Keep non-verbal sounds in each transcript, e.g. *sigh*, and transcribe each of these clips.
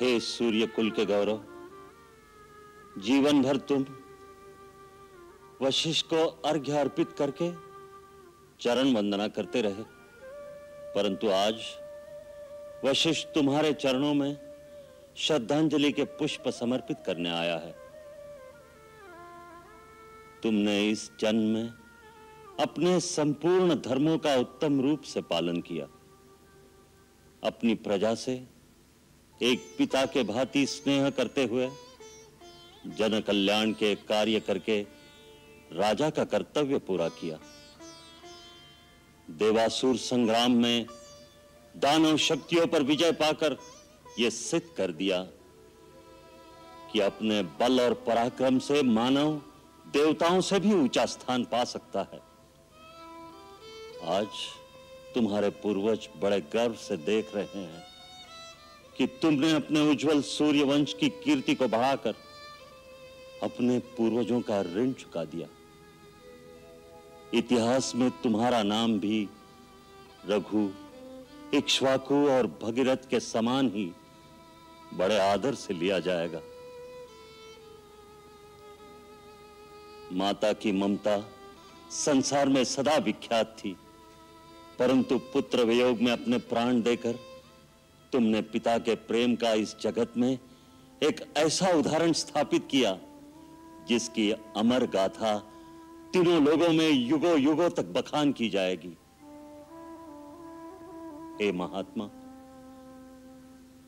हे सूर्य कुल के गौरव जीवन भर तुम वशिष्ठ को अर्घ्य अर्पित करके चरण वंदना करते रहे। परंतु आज वशिष्ठ तुम्हारे चरणों में श्रद्धांजलि के पुष्प समर्पित करने आया है। तुमने इस जन्म में अपने संपूर्ण धर्मों का उत्तम रूप से पालन किया। अपनी प्रजा से एक पिता के भांति स्नेह करते हुए जन कल्याण के कार्य करके राजा का कर्तव्य पूरा किया। देवासुर संग्राम में दानव शक्तियों पर विजय पाकर यह सिद्ध कर दिया कि अपने बल और पराक्रम से मानव देवताओं से भी ऊँचा स्थान पा सकता है। आज तुम्हारे पूर्वज बड़े गर्व से देख रहे हैं। कि तुमने अपने उज्जवल सूर्य वंश की कीर्ति को बढ़ाकर अपने पूर्वजों का ऋण चुका दिया। इतिहास में तुम्हारा नाम भी रघु, इक्ष्वाकु और भगीरथ के समान ही बड़े आदर से लिया जाएगा। माता की ममता संसार में सदा विख्यात थी, परंतु पुत्र वियोग में अपने प्राण देकर तुमने पिता के प्रेम का इस जगत में एक ऐसा उदाहरण स्थापित किया, जिसकी अमर गाथा तीनों लोगों में युगो युगों तक बखान की जाएगी। हे महात्मा,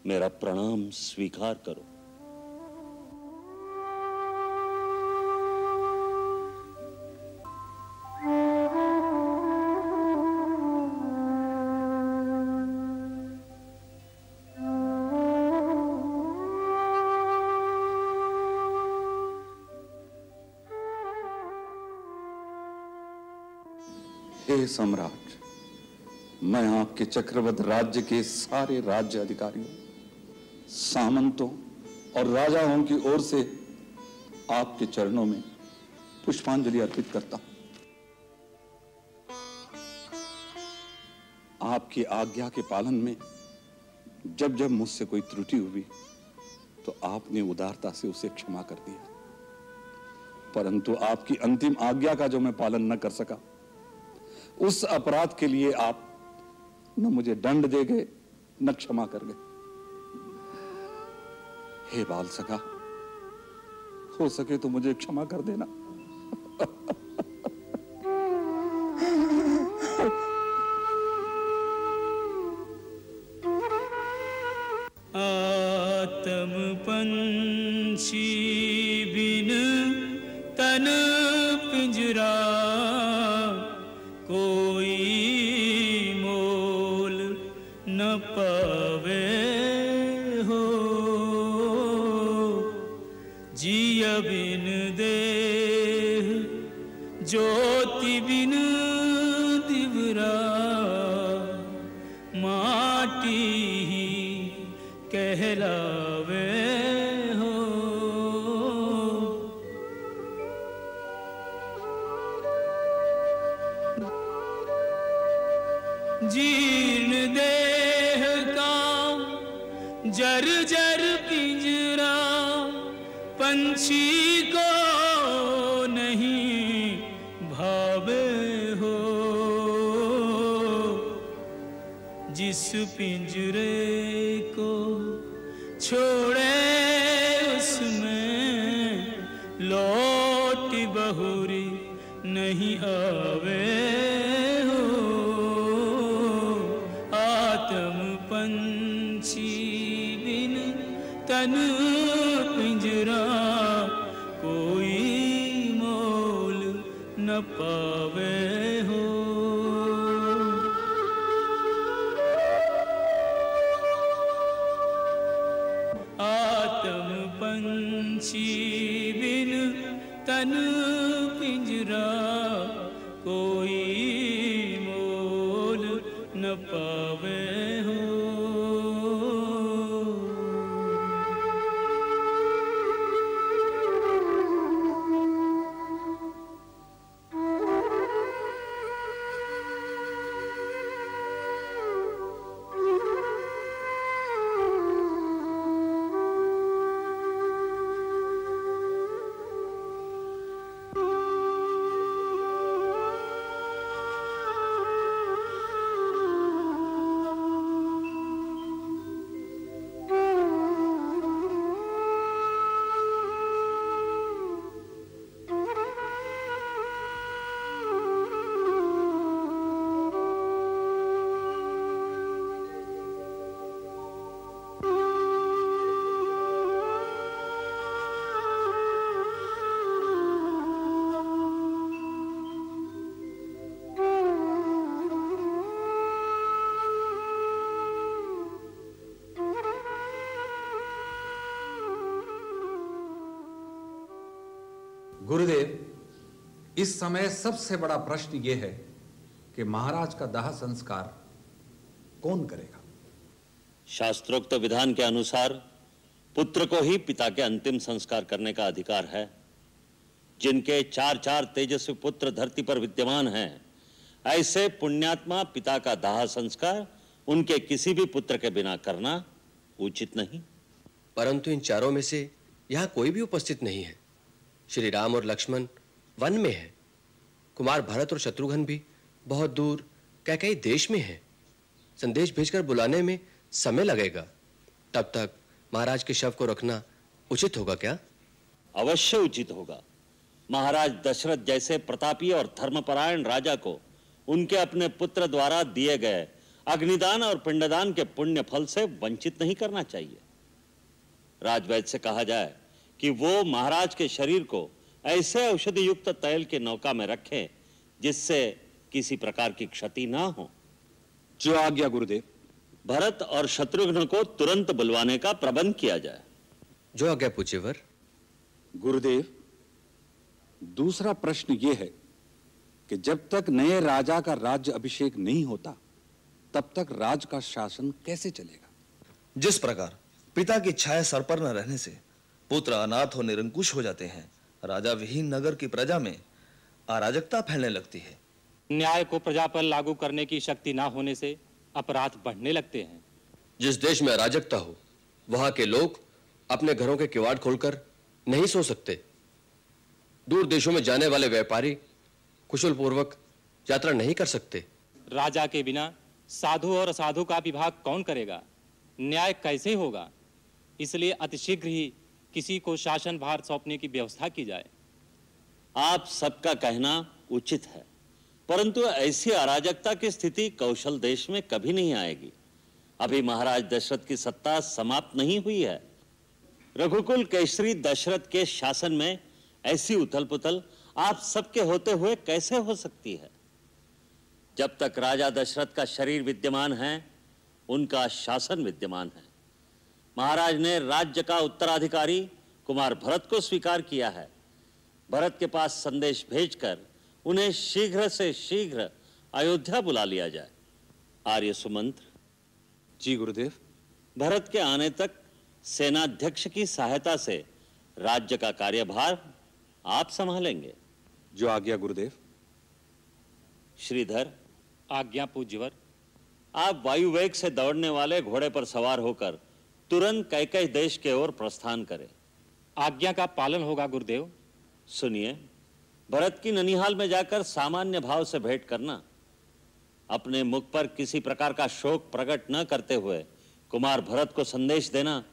मेरा प्रणाम स्वीकार करो। सम्राट, मैं आपके चक्रवत राज्य के सारे राज्य अधिकारियों सामंतों और राजाओं की ओर से आपके चरणों में पुष्पांजलि अर्पित करता हूँ। आपकी आज्ञा के पालन में जब जब मुझसे कोई त्रुटि हुई तो आपने उदारता से उसे क्षमा कर दिया। परंतु आपकी अंतिम आज्ञा का जो मैं पालन न कर सका उस अपराध के लिए आप न मुझे दंड दे गए, न क्षमा कर गए। हे बाल सका हो सके तो मुझे क्षमा कर देना। *laughs* जिस पिंजरे को छोड़े उसमें लौट बहुरी नहीं आवे हो। आत्म पंछी बिन तन इस समय सबसे बड़ा प्रश्न यह है कि महाराज का दाह संस्कार कौन करेगा? शास्त्रोक्त विधान के अनुसार पुत्र को ही पिता के अंतिम संस्कार करने का अधिकार है। जिनके चार चार तेजस्वी पुत्र धरती पर विद्यमान हैं ऐसे पुण्यात्मा पिता का दाह संस्कार उनके किसी भी पुत्र के बिना करना उचित नहीं। परंतु इन चारों में से यहाँ कोई भी उपस्थित नहीं है। श्री राम और लक्ष्मण वन में है। कुमार भरत और शत्रुघ्न भी बहुत दूर कह कई देश में है। संदेश भेजकर बुलाने में समय लगेगा। तब तक महाराज के शव को रखना उचित होगा क्या? अवश्य उचित होगा। महाराज दशरथ जैसे प्रतापी और धर्मपरायण राजा को उनके अपने पुत्र द्वारा दिए गए अग्निदान और पिंडदान के पुण्य फल से वंचित नहीं करना चाहिए। राजवैद से कहा जाए कि वो महाराज के शरीर को ऐसे औषधि युक्त तैल के नौका में रखें जिससे किसी प्रकार की क्षति ना हो। जो आज्ञा गुरुदेव। भरत और शत्रुघ्न को तुरंत बुलवाने का प्रबंध किया जाए। जो आज्ञा पूछेवर गुरुदेव दूसरा प्रश्न यह है कि जब तक नए राजा का राज्य अभिषेक नहीं होता तब तक राज का शासन कैसे चलेगा? जिस प्रकार पिता की छाया सर पर न रहने से पुत्र अनाथ और निरंकुश हो जाते हैं राजा विहीन नगर की प्रजा में अराजकता फैलने लगती है। न्याय को प्रजा पर लागू करने की शक्ति ना होने से अपराध बढ़ने लगते हैं। जिस देश में अराजकता हो वहाँ के लोग अपने घरों के किवाड़ खोलकर नहीं सो सकते। दूर देशों में जाने वाले व्यापारी कुशल पूर्वक यात्रा नहीं कर सकते। राजा के बिना साधु और असाधु का विभाग कौन करेगा? न्याय कैसे होगा? इसलिए अतिशीघ्र ही किसी को शासन भार सौंपने की व्यवस्था की जाए। आप सबका कहना उचित है, परंतु ऐसी अराजकता की स्थिति कौशल देश में कभी नहीं आएगी। अभी महाराज दशरथ की सत्ता समाप्त नहीं हुई है। रघुकुल केसरी दशरथ के शासन में ऐसी उथल पुथल आप सबके होते हुए कैसे हो सकती है? जब तक राजा दशरथ का शरीर विद्यमान है, उनका शासन विद्यमान है। महाराज ने राज्य का उत्तराधिकारी कुमार भरत को स्वीकार किया है। भरत के पास संदेश भेजकर उन्हें शीघ्र से शीघ्र अयोध्या बुला लिया जाए। आर्य सुमंत्र। जी गुरुदेव। भरत के आने तक सेनाध्यक्ष की सहायता से राज्य का कार्यभार आप संभालेंगे। जो आज्ञा गुरुदेव। श्रीधर। आज्ञा पूज्यवर। आप वायु वेग से दौड़ने वाले घोड़े पर सवार होकर तुरंत कैकई देश के ओर प्रस्थान करें। आज्ञा का पालन होगा गुरुदेव। सुनिए भरत की ननिहाल में जाकर सामान्य भाव से भेंट करना। अपने मुख पर किसी प्रकार का शोक प्रकट न करते हुए कुमार भरत को संदेश देना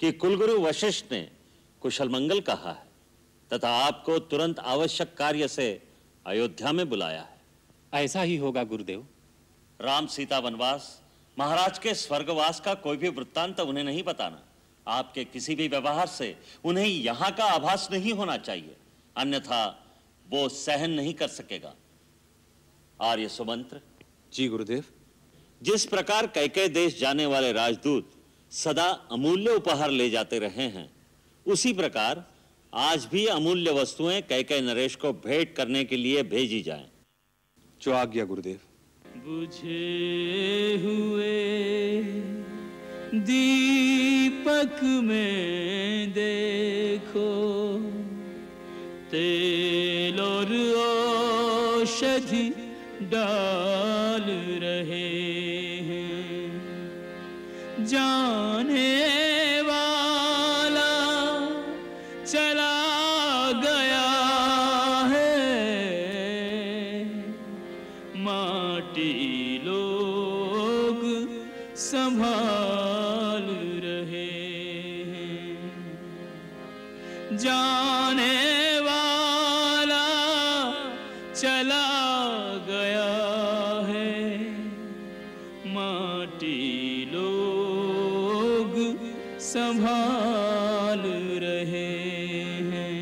कि कुलगुरु वशिष्ठ ने कुशल मंगल कहा है तथा आपको तुरंत आवश्यक कार्य से अयोध्या में बुलाया है। ऐसा ही होगा गुरुदेव। राम सीता वनवास। महाराज के स्वर्गवास का कोई भी वृत्तांत उन्हें नहीं बताना। आपके किसी भी व्यवहार से उन्हें यहाँ का आभास नहीं होना चाहिए। अन्यथा वो सहन नहीं कर सकेगा। आर्य सुमंत्र। जी गुरुदेव। जिस प्रकार कैके देश जाने वाले राजदूत सदा अमूल्य उपहार ले जाते रहे हैं उसी प्रकार आज भी अमूल्य वस्तुएँ कैके नरेश को भेंट करने के लिए भेजी जाएँ। जो आज्ञा गुरुदेव। बुझे हुए दीपक में देखो तेल और औषधि डाल रहे हैं। जाने संभाल रहे हैं।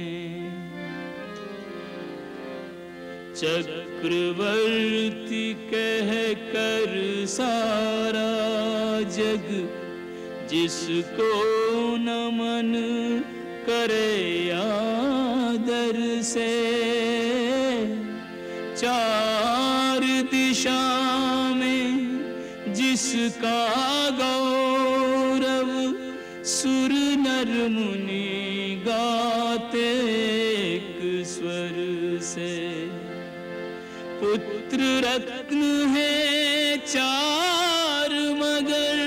चक्रवर्ती कह कर सारा जग जिसको नमन करे आदर से। चार दिशा में जिसका चार मगर,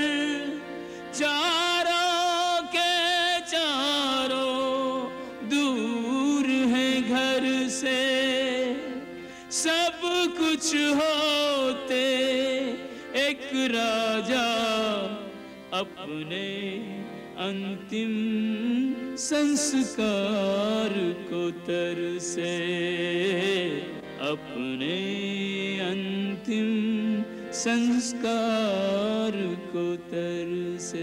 चारों के चारों दूर है घर से। सब कुछ होते, एक राजा अपने अंतिम संस्कार को तरसे। अपने अंतिम संस्कार को तरसे।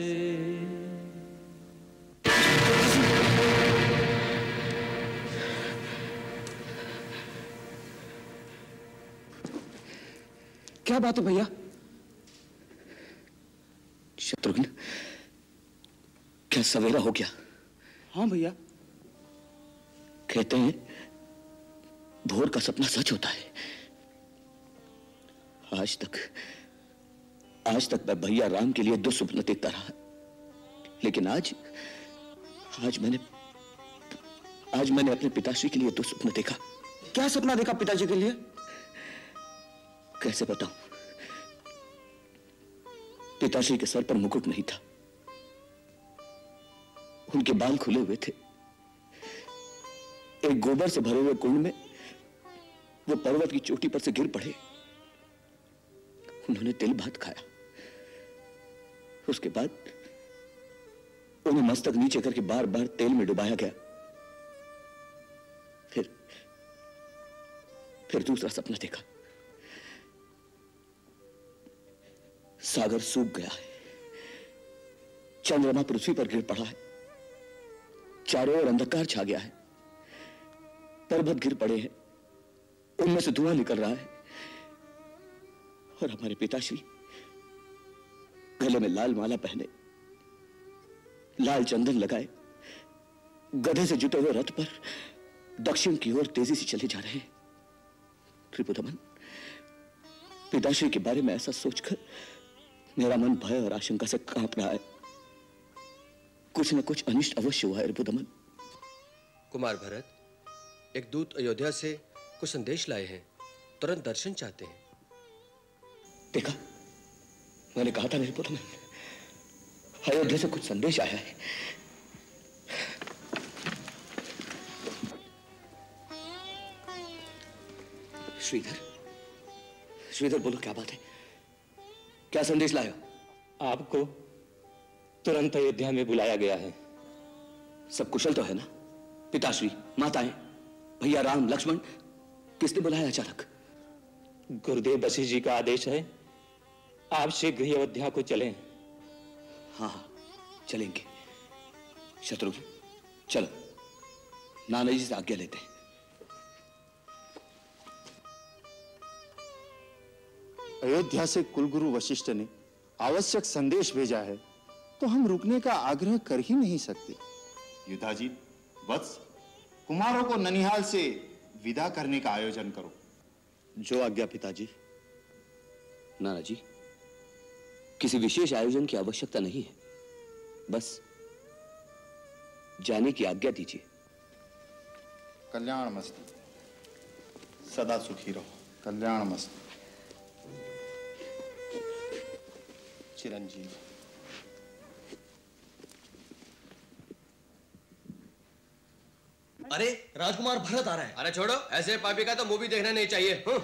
क्या बात है भैया? शत्रुघ्न क्या सवेरा हो गया? हाँ भैया। कहते हैं भोर का सपना सच होता है। आज तक आज तक मैं भैया राम के लिए दो स्वप्न देखता रहा। लेकिन आज आज मैंने आज मैंने अपने पिताश्री के लिए दो स्वप्न देखा। क्या सपना देखा पिताजी के लिए? कैसे बताऊँ? पिताश्री के सर पर मुकुट नहीं था। उनके बाल खुले हुए थे। एक गोबर से भरे हुए कुंड में वो पर्वत की चोटी पर से गिर पड़े। उन्होंने तिल भात खाया। उसके बाद उन्हें मस्तक नीचे करके बार बार तेल में डुबाया गया। फिर फिर दूसरा सपना देखा। सागर सूख गया है। चंद्रमा पृथ्वी पर गिर पड़ा है। चारों ओर अंधकार छा गया है। पर्वत गिर पड़े हैं। उनमें से धुआँ निकल रहा है। और हमारे पिताश्री, गले में लाल माला पहने, लाल चंदन लगाए, गधे से जुटे हुए रथ पर दक्षिण की ओर तेज़ी से चले जा रहे हैं। त्रिपुदमन पिताश्री के बारे में ऐसा सोचकर मेरा मन भय और आशंका से काँप रहा है। कुछ न कुछ अनिष्ट अवश्य हुआ है रिपुदमन कुमार भरत, एक दूत अयोध्या से कुछ संदेश लाए हैं, तुरंत दर्शन चाहते हैं। देखा मैंने कहा था रिपुदमन अयोध्या से कुछ संदेश आया है। श्रीधर श्रीधर बोलो क्या बात है? क्या संदेश लाया आपको तुरंत अयोध्या में बुलाया गया है। सब कुशल तो है ना? पिताश्री माताएँ भैया राम लक्ष्मण किसने बुलाया अचानक? गुरुदेव वशिष्ठ जी का आदेश है आप शीघ्र ही अयोध्या को चलें। हाँ हाँ चलेंगे। शत्रुघ्न चलो। नाना जी से आज्ञा लेते हैं। अयोध्या से कुलगुरु वशिष्ठ ने आवश्यक संदेश भेजा है तो हम रुकने का आग्रह कर ही नहीं सकते। युधाजी वत्स कुमारों को ननिहाल से विदा करने का आयोजन करो। जो आज्ञा पिताजी नाना जी किसी विशेष आयोजन की आवश्यकता नहीं है। बस जाने की आज्ञा दीजिए। कल्याण मस्त। सदा सुखी रहो। कल्याण मस्त। चिरंजीवी। अरे राजकुमार भरत आ रहा है। अरे छोड़ो ऐसे पापी का तो मूवी देखना नहीं चाहिए। हूँ।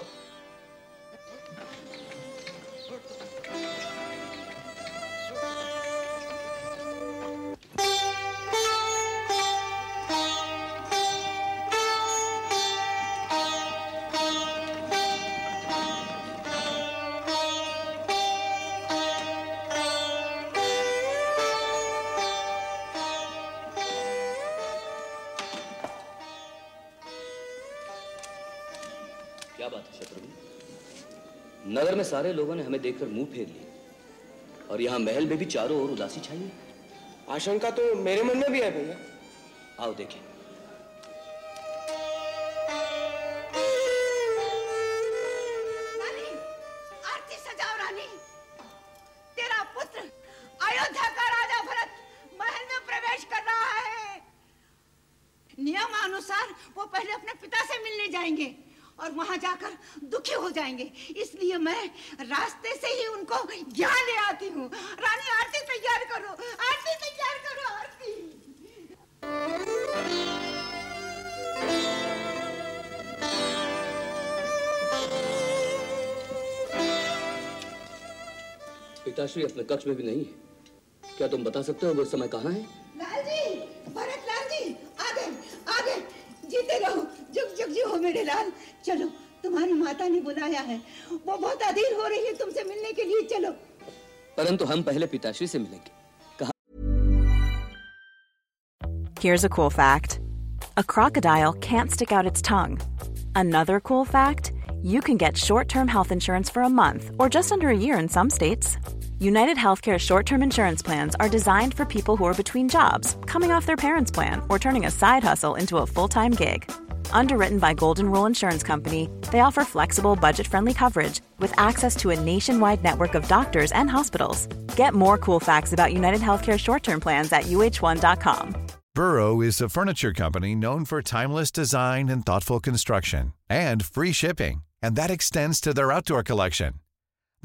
में सारे लोगों ने हमें देखकर मुँह फेर लिया और यहाँ महल में भी चारों ओर उदासी छाई है। आशंका तो मेरे मन में भी है भैया। आओ देखें। पिताश्री अपने कक्ष में भी नहीं है क्या तुम बता सकते हो वो समय कहाँ है लाल जी भरत लाल जी आ गए आ गए जीते रहो जुग जुग जी हो मेरे लाल चलो तुम्हारी माता ने बुलाया है वो बहुत अधीर हो रही है तुमसे मिलने के लिए चलो परंतु हम पहले पिताश्री से मिलेंगे Here's a cool fact a crocodile can't stick out its tongue. Another cool fact you can get short term health insurance for a month or just under a year in some states. United Healthcare short term insurance plans are designed for people who are between jobs, coming off their parents' plan, or turning a side hustle into a full time gig. Underwritten by Golden Rule Insurance Company, they offer flexible, budget friendly coverage with access to a nationwide network of doctors and hospitals. Get more cool facts about United Healthcare short term plans at uh1.com. Burrow is a furniture company known for timeless design and thoughtful construction and free shipping, and that extends to their outdoor collection.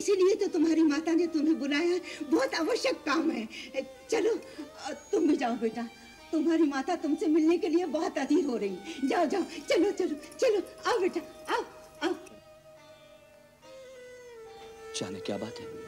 इसीलिए तो तुम्हारी माता ने तुम्हें बुलाया बहुत आवश्यक काम है। चलो तुम भी जाओ बेटा। तुम्हारी माता तुमसे मिलने के लिए बहुत अधीर हो रही। जाओ जाओ। चलो चलो चलो, आओ बेटा, आओ आओ। जाने क्या बात है?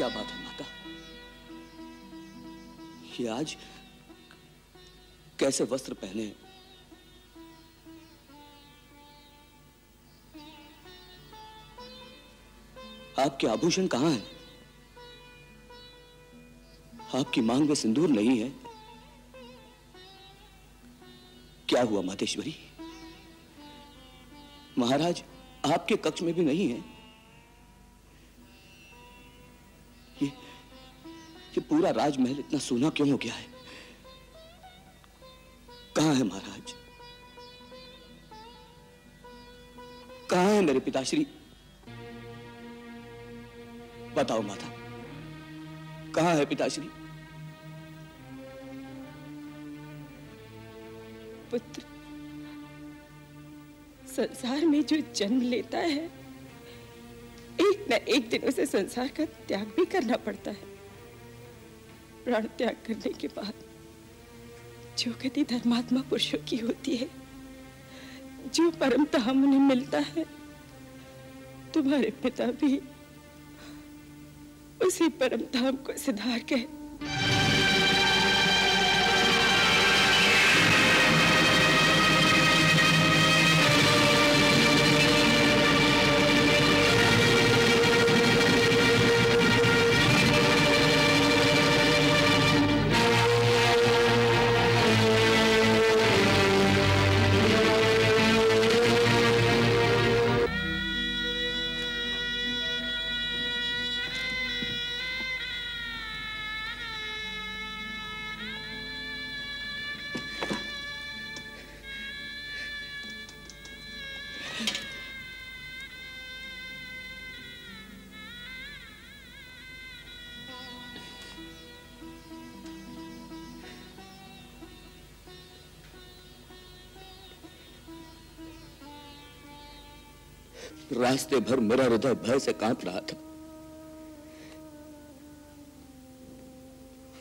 क्या बात है, माता? ये आज कैसे वस्त्र पहने? आपके आभूषण कहाँ है? आपकी मांग में सिंदूर नहीं है। क्या हुआ, मातेश्वरी? महाराज, आपके कक्ष में भी नहीं है। ये पूरा राजमहल इतना सोना क्यों हो गया है? कहाँ है महाराज? कहाँ है मेरे पिताश्री? बताओ माता, कहाँ है पिताश्री? पुत्र, संसार में जो जन्म लेता है, एक न एक दिन उसे संसार का त्याग भी करना पड़ता है। प्राण त्याग करने के बाद जो गति धर्मात्मा पुरुषों की होती है, जो परम धाम उन्हें मिलता है, तुम्हारे पिता भी उसी परम धाम को सिधार के रास्ते भर मेरा हृदय भय से काँप रहा था।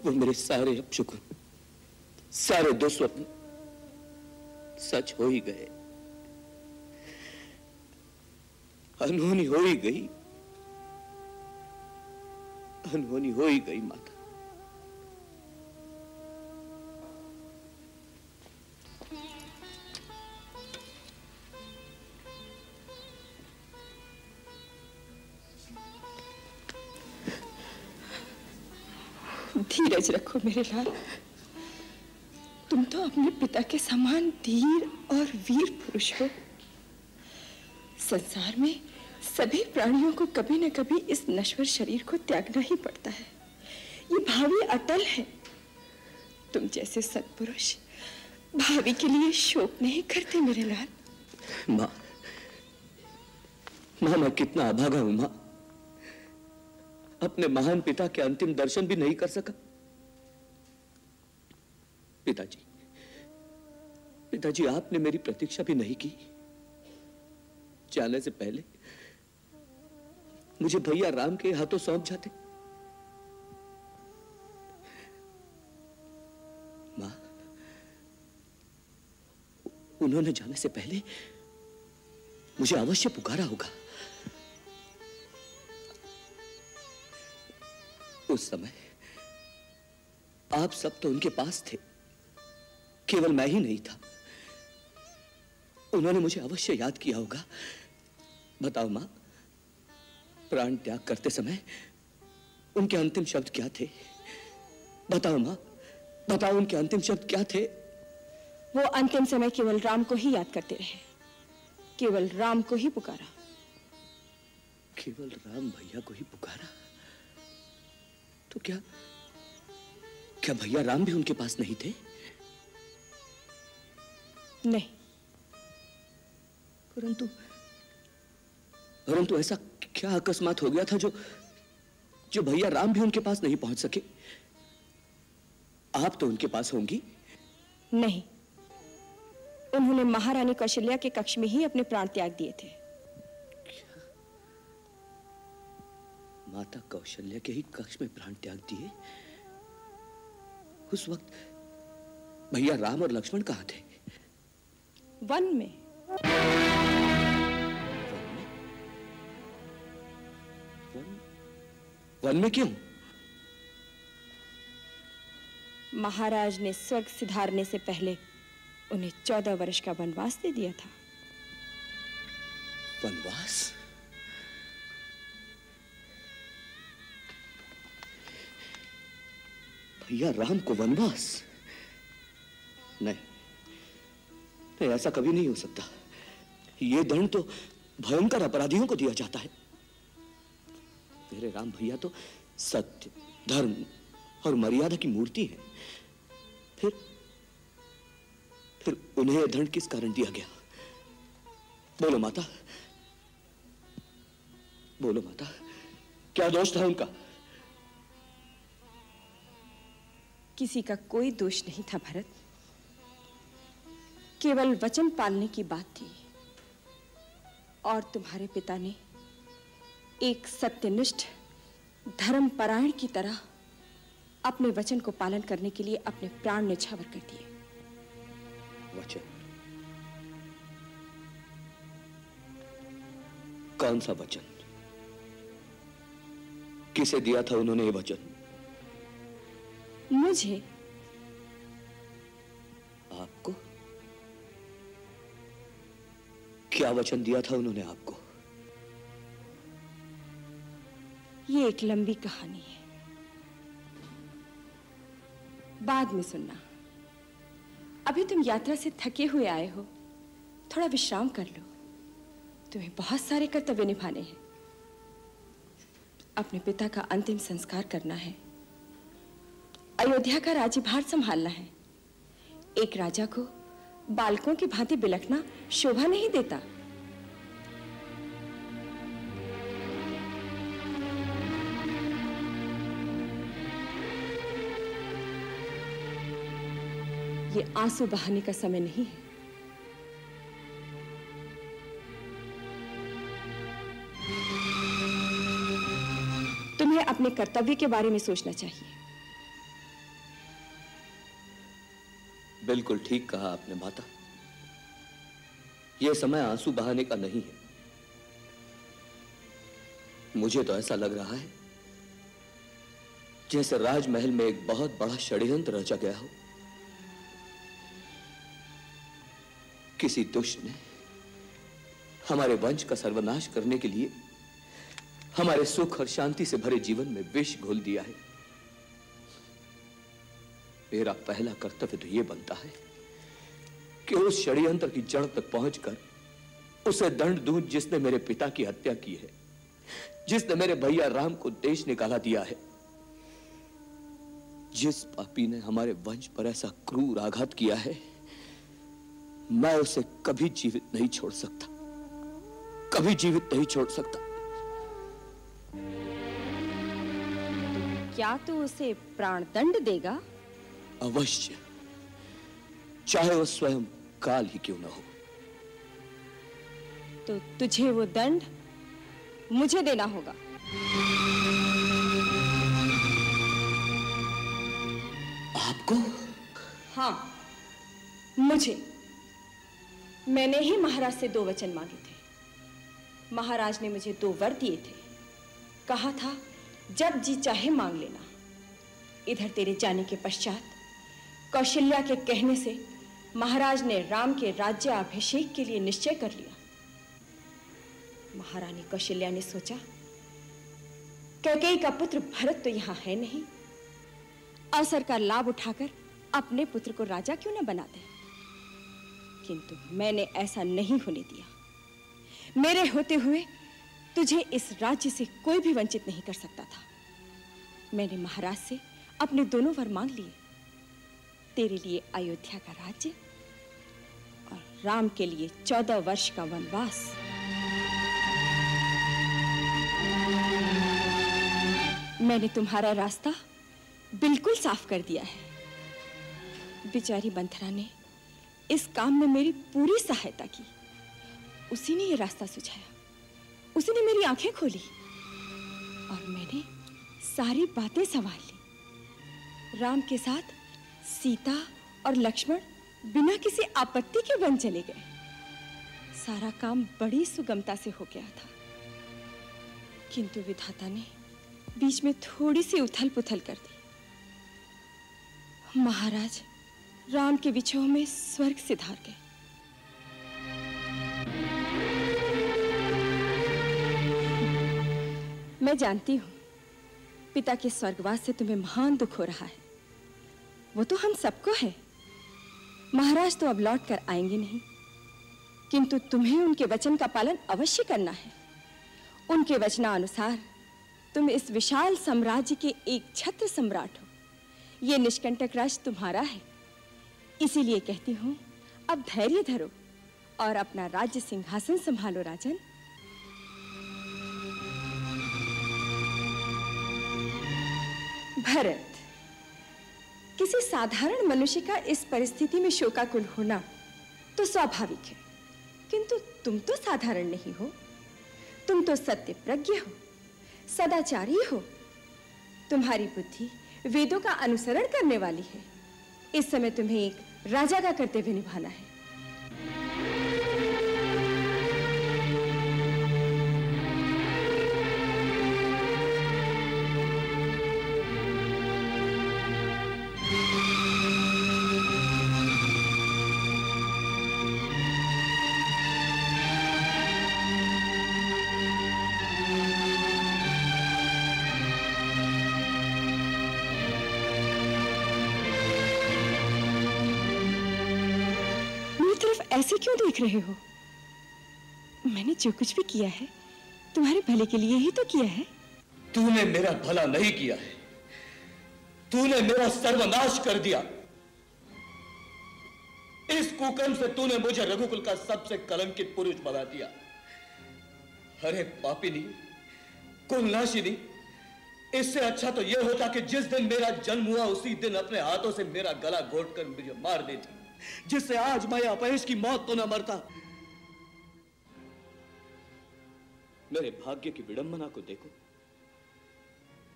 वो मेरे सारे अपशुकुन सारे दुस्वप्न सच हो ही गए। अनहोनी हो ही गई। अनहोनी हो ही गई माता। रखो मेरे लाल। तुम तो अपने पिता के समान धीर और वीर पुरुष हो। संसार में सभी प्राणियों को कभी न कभी इस नश्वर शरीर को त्यागना ही पड़ता है। ये भावी अटल है। तुम जैसे सत्पुरुष भावी के लिए शोक नहीं करते मेरे लाल। माँ माँ, मैं कितना अभागा हूँ, माँ। अपने महान पिता के अंतिम दर्शन भी नहीं कर सका। पिताजी पिताजी, आपने मेरी प्रतीक्षा भी नहीं की। जाने से पहले मुझे भैया राम के हाथों सौंप जाते। माँ, उन्होंने जाने से पहले मुझे अवश्य पुकारा होगा। उस समय आप सब तो उनके पास थे। केवल मैं ही नहीं था। उन्होंने मुझे अवश्य याद किया होगा। बताओ माँ प्राण त्याग करते समय उनके अंतिम शब्द क्या थे? बताओ माँ बताओ उनके अंतिम शब्द क्या थे? वो अंतिम समय केवल राम को ही याद करते रहे। केवल राम को ही पुकारा। केवल राम भैया को ही पुकारा? तो क्या क्या भैया राम भी उनके पास नहीं थे? नहीं। परंतु परंतु ऐसा क्या अकस्मात हो गया था जो जो भैया राम भी उनके पास नहीं पहुँच सके? आप तो उनके पास होंगी। नहीं। उन्होंने महारानी कौशल्या के कक्ष में ही अपने प्राण त्याग दिए थे। माता कौशल्या के ही कक्ष में प्राण त्याग दिए? उस वक्त भैया राम और लक्ष्मण कहाँ थे? वन में। वन में क्यों? महाराज ने स्वर्ग सिधारने से पहले उन्हें चौदह वर्ष का वनवास दे दिया था। वनवास? भैया राम को वनवास? नहीं। ऐसा कभी नहीं हो सकता। ये दंड तो भयंकर अपराधियों को दिया जाता है। मेरे राम भैया तो सत्य, धर्म और मर्यादा की मूर्ति है। फिर फिर उन्हें यह दंड किस कारण दिया गया? बोलो माता। बोलो माता, क्या दोष था उनका? किसी का कोई दोष नहीं था भरत। केवल वचन पालने की बात थी। और तुम्हारे पिता ने एक सत्यनिष्ठ धर्मपरायण की तरह अपने वचन को पालन करने के लिए अपने प्राण निछावर कर दिए। वचन? कौन सा वचन? किसे दिया था उन्होंने ये वचन? मुझे। आपको? क्या वचन दिया था उन्होंने आपको? ये एक लंबी कहानी है। बाद में सुनना। अभी तुम यात्रा से थके हुए आए हो। थोड़ा विश्राम कर लो। तुम्हें बहुत सारे कर्तव्य निभाने हैं। अपने पिता का अंतिम संस्कार करना है। अयोध्या का राज्यभार संभालना है। एक राजा को बालकों की भांति बिलखना शोभा नहीं देता। ये आँसू बहाने का समय नहीं है। तुम्हें अपने कर्तव्य के बारे में सोचना चाहिए। बिल्कुल ठीक कहा आपने, माता। यह समय आँसू बहाने का नहीं है। मुझे तो ऐसा लग रहा है, जैसे राजमहल में एक बहुत बड़ा षड्यंत्र रचा गया हो। किसी दुष्ट ने हमारे वंश का सर्वनाश करने के लिए हमारे सुख और शांति से भरे जीवन में विष घोल दिया है। मेरा पहला कर्तव्य तो यह बनता है कि उस षड्यंत्र की जड़ तक पहुंचकर उसे दंड दूँ जिसने मेरे पिता की हत्या की है, जिसने मेरे भैया राम को देश निकाला दिया है। जिस पापी ने हमारे वंश पर ऐसा क्रूर आघात किया है, मैं उसे कभी जीवित नहीं छोड़ सकता। कभी जीवित नहीं छोड़ सकता। क्या तू उसे प्राण दंड देगा? अवश्य। चाहे वो स्वयं काल ही क्यों ना हो। तो तुझे वो दंड मुझे देना होगा। आपको? हाँ मुझे। मैंने ही महाराज से दो वचन मांगे थे। महाराज ने मुझे दो वर दिए थे। कहा था जब जी चाहे मांग लेना। इधर तेरे जाने के पश्चात कौशल्या के कहने से महाराज ने राम के राज्य अभिषेक के लिए निश्चय कर लिया। महारानी कौशल्या ने सोचा, कैकेयी का पुत्र भरत तो यहाँ है नहीं। अवसर का लाभ उठाकर अपने पुत्र को राजा क्यों न बना दे? किंतु मैंने ऐसा नहीं होने दिया। मेरे होते हुए तुझे इस राज्य से कोई भी वंचित नहीं कर सकता था। मैंने महाराज से अपने दोनों वर मांग लिए। तेरे लिए अयोध्या का राज्य और राम के लिए चौदह वर्ष का वनवास। मैंने तुम्हारा रास्ता बिल्कुल साफ़ कर दिया है। बेचारी मंथरा ने इस काम में मेरी पूरी सहायता की। उसी ने यह रास्ता सुझाया। उसी ने मेरी आँखें खोली और मैंने सारी बातें संभाल ली। राम के साथ सीता और लक्ष्मण बिना किसी आपत्ति के वन चले गए। सारा काम बड़ी सुगमता से हो गया था। किंतु विधाता ने बीच में थोड़ी सी उथल पुथल कर दी। महाराज राम के विछोह में स्वर्ग से धार गए। मैं जानती हूँ, पिता के स्वर्गवास से तुम्हें महान दुख हो रहा है। वो तो हम सबको है। महाराज तो अब लौट कर आएँगे नहीं। किंतु तुम्हें उनके वचन का पालन अवश्य करना है। उनके वचनानुसार तुम इस विशाल साम्राज्य के एक छत्र सम्राट हो। यह निष्कंटक राज तुम्हारा है। इसीलिए कहती हूँ, अब धैर्य धरो और अपना राज्य सिंहासन संभालो राजन। भरत किसी साधारण मनुष्य का इस परिस्थिति में शोकाकुल होना तो स्वाभाविक है। किंतु तुम तो साधारण नहीं हो। तुम तो सत्य प्रज्ञ हो, सदाचारी हो। तुम्हारी बुद्धि वेदों का अनुसरण करने वाली है। इस समय तुम्हें एक राजा का कर्तव्य निभाना है। क्यों देख रहे हो? मैंने जो कुछ भी किया है, तुम्हारे भले के लिए ही तो किया है। तूने मेरा भला नहीं किया है। तूने मेरा सर्वनाश कर दिया। इस कुकर्म से तूने मुझे रघुकुल का सबसे कलंकित पुरुष बना दिया। अरे पापिनी कुलनाशिनी इससे अच्छा तो यह होता कि जिस दिन मेरा जन्म हुआ, उसी दिन अपने हाथों से मेरा गला घोट कर मुझे मार देती। जिससे आज मैं अपयश की मौत तो न मरता। मेरे भाग्य की विडंबना को देखो।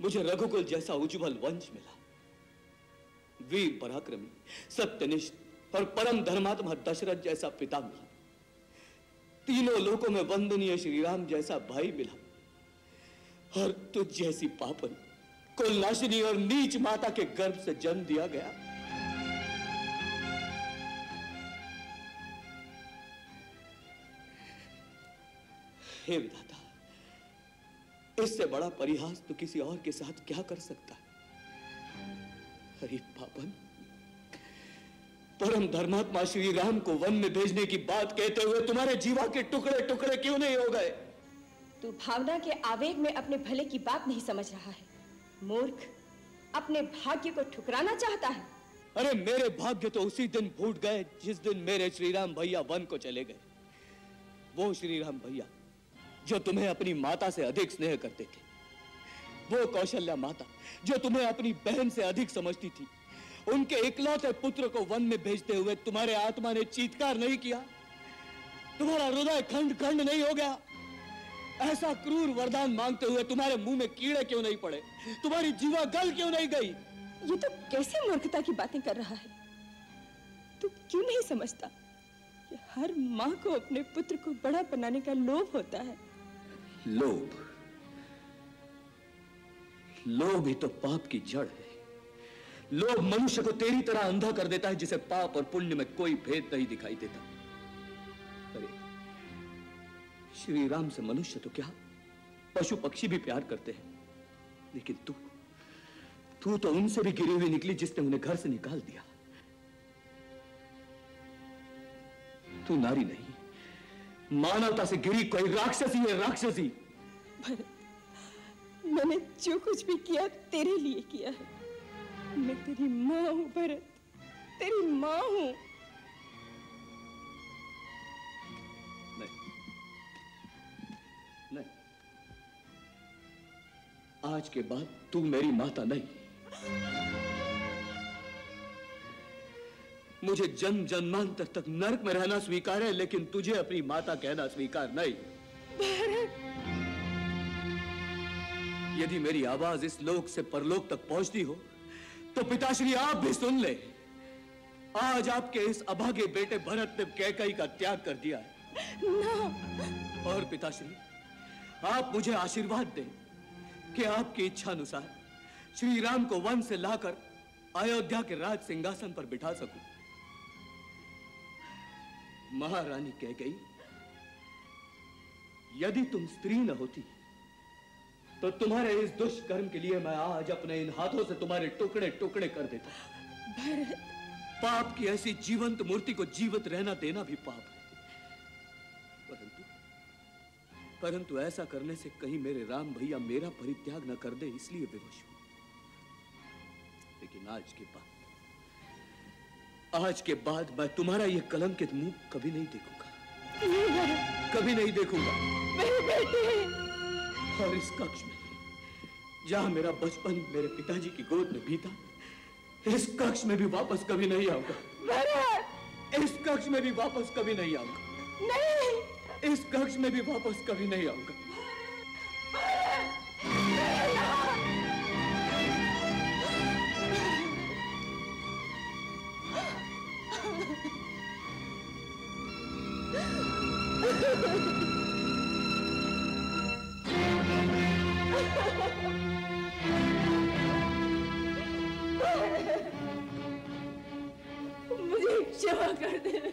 मुझे रघुकुल जैसा उज्जवल वंश मिला। वीर पराक्रमी, सत्यनिष्ठ और परम धर्मात्मा दशरथ जैसा पिता मिला। तीनों लोकों में वंदनीय श्री राम जैसा भाई मिला। और तुझ जैसी पापन कुलनाशिनी और नीच माता के गर्भ से जन्म दिया गया। हे विधाता इससे बड़ा परिहास तो किसी और के साथ क्या कर सकता है? अरे पापन परम धर्मात्मा श्री राम को वन में भेजने की बात कहते हुए तुम्हारे जीवा के टुकड़े टुकड़े क्यों नहीं हो गए? तू भावना के आवेग में अपने भले की बात नहीं समझ रहा है। मूर्ख अपने भाग्य को ठुकराना चाहता है। अरे मेरे भाग्य तो उसी दिन फूट गए जिस दिन मेरे श्री राम भैया वन को चले गए। वो श्री राम भैया जो तुम्हें अपनी माता से अधिक स्नेह करते थे। वो कौशल्या माता जो तुम्हें अपनी बहन से अधिक समझती थी। उनके इकलौते पुत्र को वन में भेजते हुए तुम्हारे आत्मा ने चीत्कार नहीं किया। तुम्हारा हृदय खंड खंड नहीं हो गया। ऐसा क्रूर वरदान मांगते हुए तुम्हारे मुँह में कीड़े क्यों नहीं पड़े? तुम्हारी जीवा गल क्यों नहीं गई? ये तो कैसे मूर्खता की बातें कर रहा है? तू क्यों नहीं समझता? कि हर माँ को अपने पुत्र को बड़ा बनाने का लोभ होता है। लोभ लोभ ही तो पाप की जड़ है। लोभ मनुष्य को तेरी तरह अंधा कर देता है, जिसे पाप और पुण्य में कोई भेद नहीं दिखाई देता। अरे, श्री राम से मनुष्य तो क्या? पशु पक्षी भी प्यार करते हैं। लेकिन तू तू तो उनसे भी गिरी हुई निकली, जिसने उन्हें घर से निकाल दिया। तू नारी नहीं। मानवता से गिरी कोई राक्षसी है राक्षसी। भरत *laughs* मैंने जो कुछ भी किया तेरे लिए किया है। मैं तेरी माँ हूँ भरत। तेरी माँ हूँ। नहीं। आज के बाद तू मेरी माता नहीं। मुझे जन्म जन्मांतर तक नरक में रहना स्वीकार है लेकिन तुझे अपनी माता कहना स्वीकार नहीं। यदि मेरी आवाज़ इस लोक से परलोक तक पहुँचती हो तो पिताश्री आप भी सुन ले। आज आपके इस अभागे बेटे भरत ने कैकई का त्याग कर दिया है। ना। और पिताश्री आप मुझे आशीर्वाद दें कि आपकी इच्छा अनुसार श्री राम को वन से लाकर अयोध्या के राज सिंहासन पर बिठा सकूँ। महारानी कह गई यदि तुम स्त्री न होती तो तुम्हारे इस दुष्कर्म के लिए मैं आज अपने इन हाथों से तुम्हारे टुकड़े टुकड़े कर देता भरत। पाप की ऐसी जीवंत मूर्ति को जीवित रहना देना भी पाप है। परंतु परंतु ऐसा करने से कहीं मेरे राम भैया मेरा परित्याग न कर दे इसलिए विवश हूँ। लेकिन आज के बाद आज के बाद मैं तुम्हारा यह कलंकित मुँह कभी नहीं देखूँगा। कभी नहीं देखूँगा। मेरे बेटे। और इस कक्ष में जहाँ मेरा बचपन मेरे पिताजी की गोद में बीता इस कक्ष में भी वापस कभी नहीं आऊँगा। इस कक्ष में भी वापस कभी नहीं आऊँगा। नहीं। इस कक्ष में भी वापस कभी नहीं आऊँगा। मुझे क्षमा कर दे।